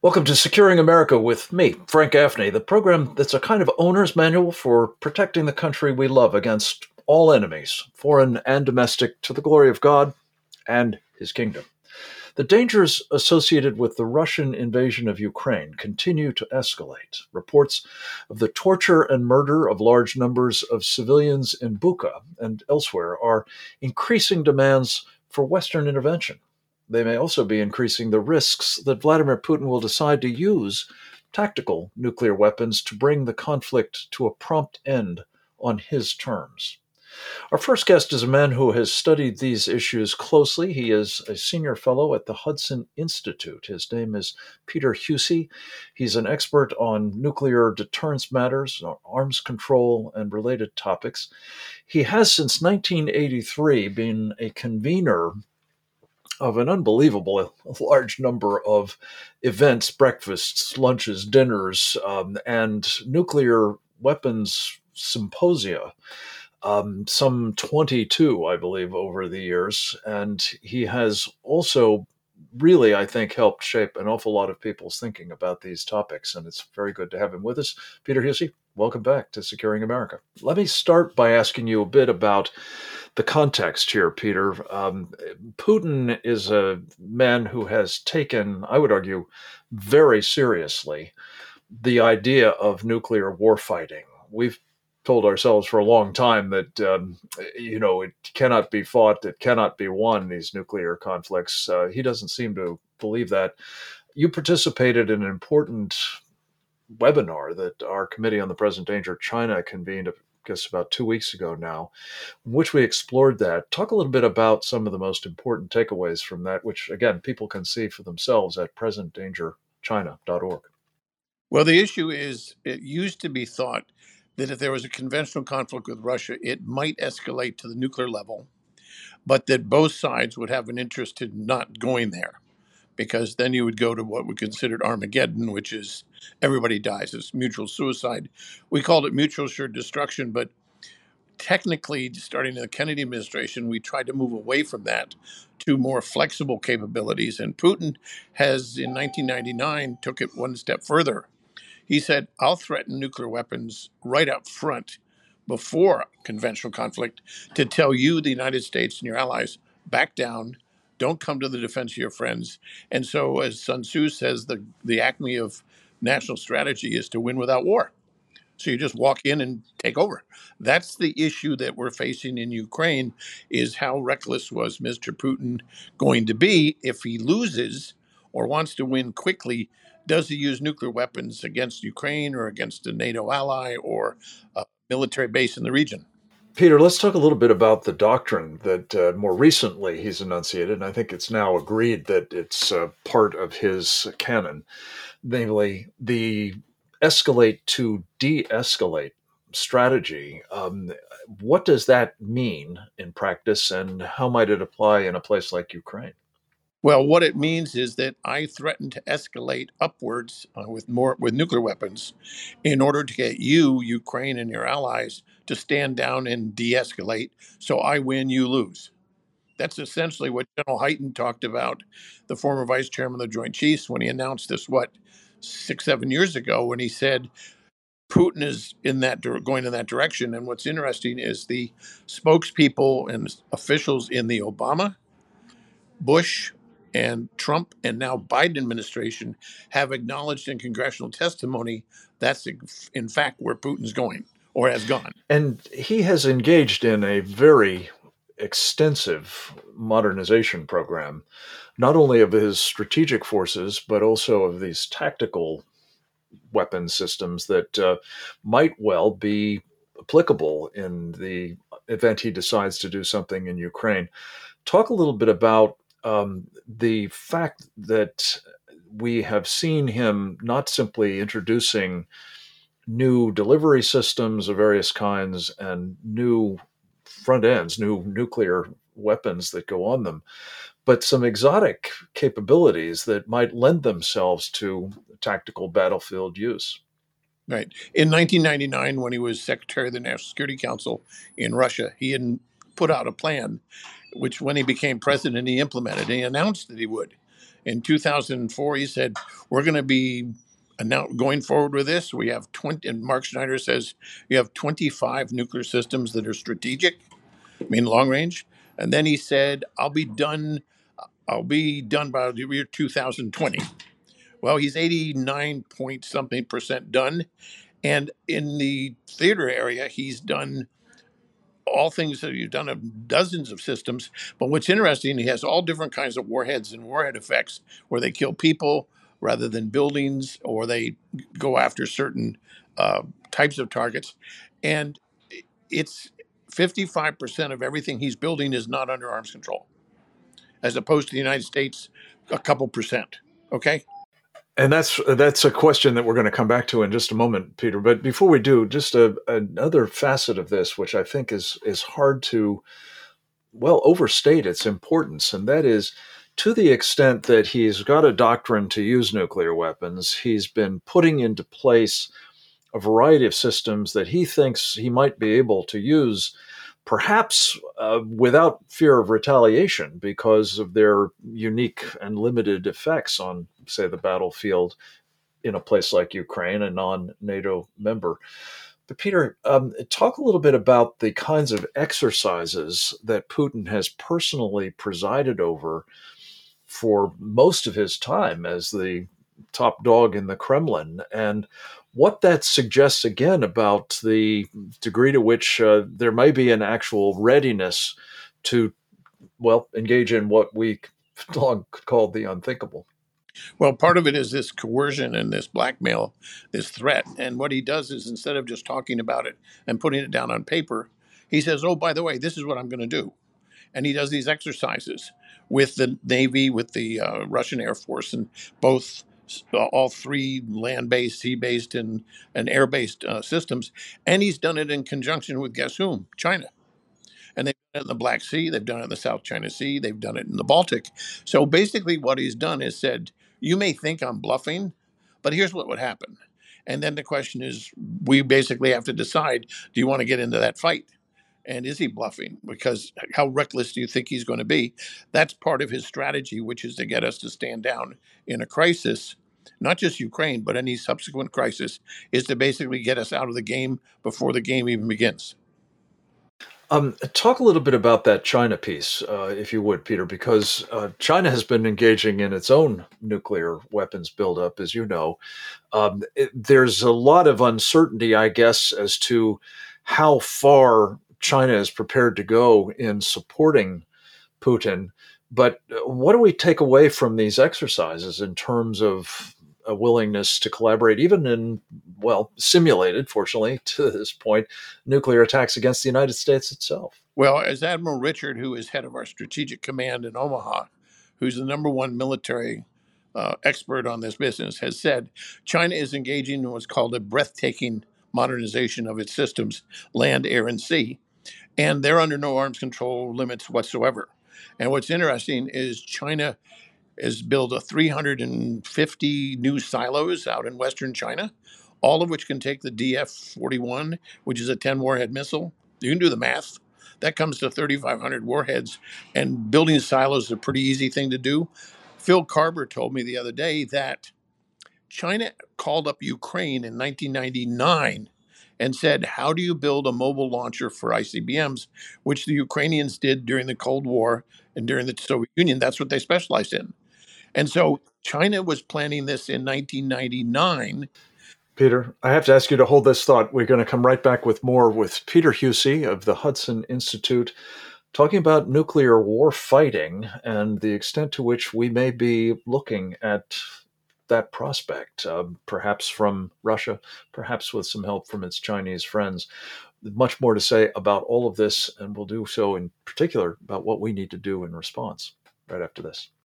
Welcome to Securing America with me, Frank Gaffney, the program that's a kind of owner's manual for protecting the country we love against all enemies, foreign and domestic, to the glory of God and His kingdom. The dangers associated with the Russian invasion of Ukraine continue to escalate. Reports of the torture and murder of large numbers of civilians in Bucha and elsewhere are increasing demands for Western intervention. They may also be increasing the risks that Vladimir Putin will decide to use tactical nuclear weapons to bring the conflict to a prompt end on his terms. Our first guest is a man who has studied these issues closely. He is a senior fellow at the Hudson Institute. His name is Peter Huessy. He's an expert on nuclear deterrence matters, arms control, and related topics. He has since 1983 been a convener of an unbelievable large number of events, breakfasts, lunches, dinners, um, and nuclear weapons symposia. Um, some 22, I believe, over the years. And he has also really, I think, helped shape an awful lot of people's thinking about these topics. And it's very good to have him with us. Peter Huessy, welcome back to Securing America. Let me start by asking you a bit about the context here, Peter. Um, Putin is a man who has taken, I would argue, very seriously the idea of nuclear warfighting. We've told ourselves for a long time that um, you know it cannot be fought, it cannot be won. These nuclear conflicts. Uh, he doesn't seem to believe that. You participated in an important webinar that our Committee on the Present Danger China convened guess about two weeks ago now, in which we explored that. Talk a little bit about some of the most important takeaways from that, which again people can see for themselves at presentdangerchina.org. Well, the issue is it used to be thought that if there was a conventional conflict with Russia, it might escalate to the nuclear level, but that both sides would have an interest in not going there because then you would go to what we considered Armageddon, which is everybody dies. It's mutual suicide. We called it mutual assured destruction, but technically, starting in the Kennedy administration, we tried to move away from that to more flexible capabilities. And Putin has, in 1999, took it one step further. He said, I'll threaten nuclear weapons right up front before conventional conflict to tell you, the United States, and your allies, back down don't come to the defense of your friends. And so, as Sun Tzu says, the, the acme of national strategy is to win without war. So you just walk in and take over. That's the issue that we're facing in Ukraine is how reckless was Mr. Putin going to be if he loses or wants to win quickly? Does he use nuclear weapons against Ukraine or against a NATO ally or a military base in the region? Peter, let's talk a little bit about the doctrine that uh, more recently he's enunciated, and I think it's now agreed that it's uh, part of his canon, namely the escalate to de escalate strategy. Um, what does that mean in practice, and how might it apply in a place like Ukraine? Well, what it means is that I threaten to escalate upwards uh, with more with nuclear weapons in order to get you, Ukraine, and your allies to stand down and de-escalate. So I win, you lose. That's essentially what General Hyten talked about, the former vice chairman of the Joint Chiefs, when he announced this. What six, seven years ago, when he said Putin is in that going in that direction. And what's interesting is the spokespeople and officials in the Obama, Bush, and Trump and now Biden administration have acknowledged in congressional testimony that's in fact where Putin's going or has gone. And he has engaged in a very extensive modernization program, not only of his strategic forces, but also of these tactical weapon systems that uh, might well be applicable in the event he decides to do something in Ukraine. Talk a little bit about um, the fact that we have seen him not simply introducing new delivery systems of various kinds and new front ends, new nuclear weapons that go on them, but some exotic capabilities that might lend themselves to tactical battlefield use. Right. In 1999, when he was Secretary of the National Security Council in Russia, he had put out a plan which when he became president, he implemented. He announced that he would. In 2004, he said, We're going to be now going forward with this. We have 20, and Mark Schneider says you have 25 nuclear systems that are strategic, I mean, long range. And then he said, I'll be done. I'll be done by the year 2020. Well, he's 89 point something percent done. And in the theater area, he's done all things that you've done of dozens of systems. But what's interesting, he has all different kinds of warheads and warhead effects where they kill people rather than buildings, or they go after certain uh, types of targets. And it's 55% of everything he's building is not under arms control, as opposed to the United States, a couple percent. Okay. And that's that's a question that we're going to come back to in just a moment, Peter. But before we do, just a, another facet of this, which I think is is hard to well overstate its importance, and that is to the extent that he's got a doctrine to use nuclear weapons, he's been putting into place a variety of systems that he thinks he might be able to use perhaps uh, without fear of retaliation because of their unique and limited effects on, say, the battlefield in a place like Ukraine, a non NATO member. But, Peter, um, talk a little bit about the kinds of exercises that Putin has personally presided over for most of his time as the top dog in the Kremlin and what that suggests again about the degree to which uh, there may be an actual readiness to, well, engage in what we long called the unthinkable. Well, part of it is this coercion and this blackmail, this threat. And what he does is instead of just talking about it and putting it down on paper, he says, Oh, by the way, this is what I'm going to do. And he does these exercises with the Navy, with the uh, Russian Air Force, and both all three land-based, sea-based, and, and air-based uh, systems, and he's done it in conjunction with guess whom? China. And they've done it in the Black Sea, they've done it in the South China Sea, they've done it in the Baltic. So basically, what he's done is said, "You may think I'm bluffing, but here's what would happen." And then the question is, we basically have to decide: Do you want to get into that fight? And is he bluffing? Because how reckless do you think he's going to be? That's part of his strategy, which is to get us to stand down in a crisis, not just Ukraine, but any subsequent crisis, is to basically get us out of the game before the game even begins. Um, talk a little bit about that China piece, uh, if you would, Peter, because uh, China has been engaging in its own nuclear weapons buildup, as you know. Um, it, there's a lot of uncertainty, I guess, as to how far China is prepared to go in supporting Putin. But uh, what do we take away from these exercises in terms of a willingness to collaborate, even in, well, simulated, fortunately, to this point, nuclear attacks against the United States itself? Well, as Admiral Richard, who is head of our strategic command in Omaha, who's the number one military uh, expert on this business, has said China is engaging in what's called a breathtaking modernization of its systems, land, air, and sea and they're under no arms control limits whatsoever. And what's interesting is China has built a 350 new silos out in western China, all of which can take the DF 41, which is a 10 warhead missile. You can do the math. That comes to 3,500 warheads, and building silos is a pretty easy thing to do. Phil Karber told me the other day that China called up Ukraine in 1999 and said, How do you build a mobile launcher for ICBMs, which the Ukrainians did during the Cold War and during the Soviet Union? That's what they specialized in. And so China was planning this in 1999. Peter, I have to ask you to hold this thought. We're going to come right back with more with Peter Huessy of the Hudson Institute, talking about nuclear war fighting and the extent to which we may be looking at that prospect, uh, perhaps from Russia, perhaps with some help from its Chinese friends. Much more to say about all of this, and we'll do so in particular about what we need to do in response right after this.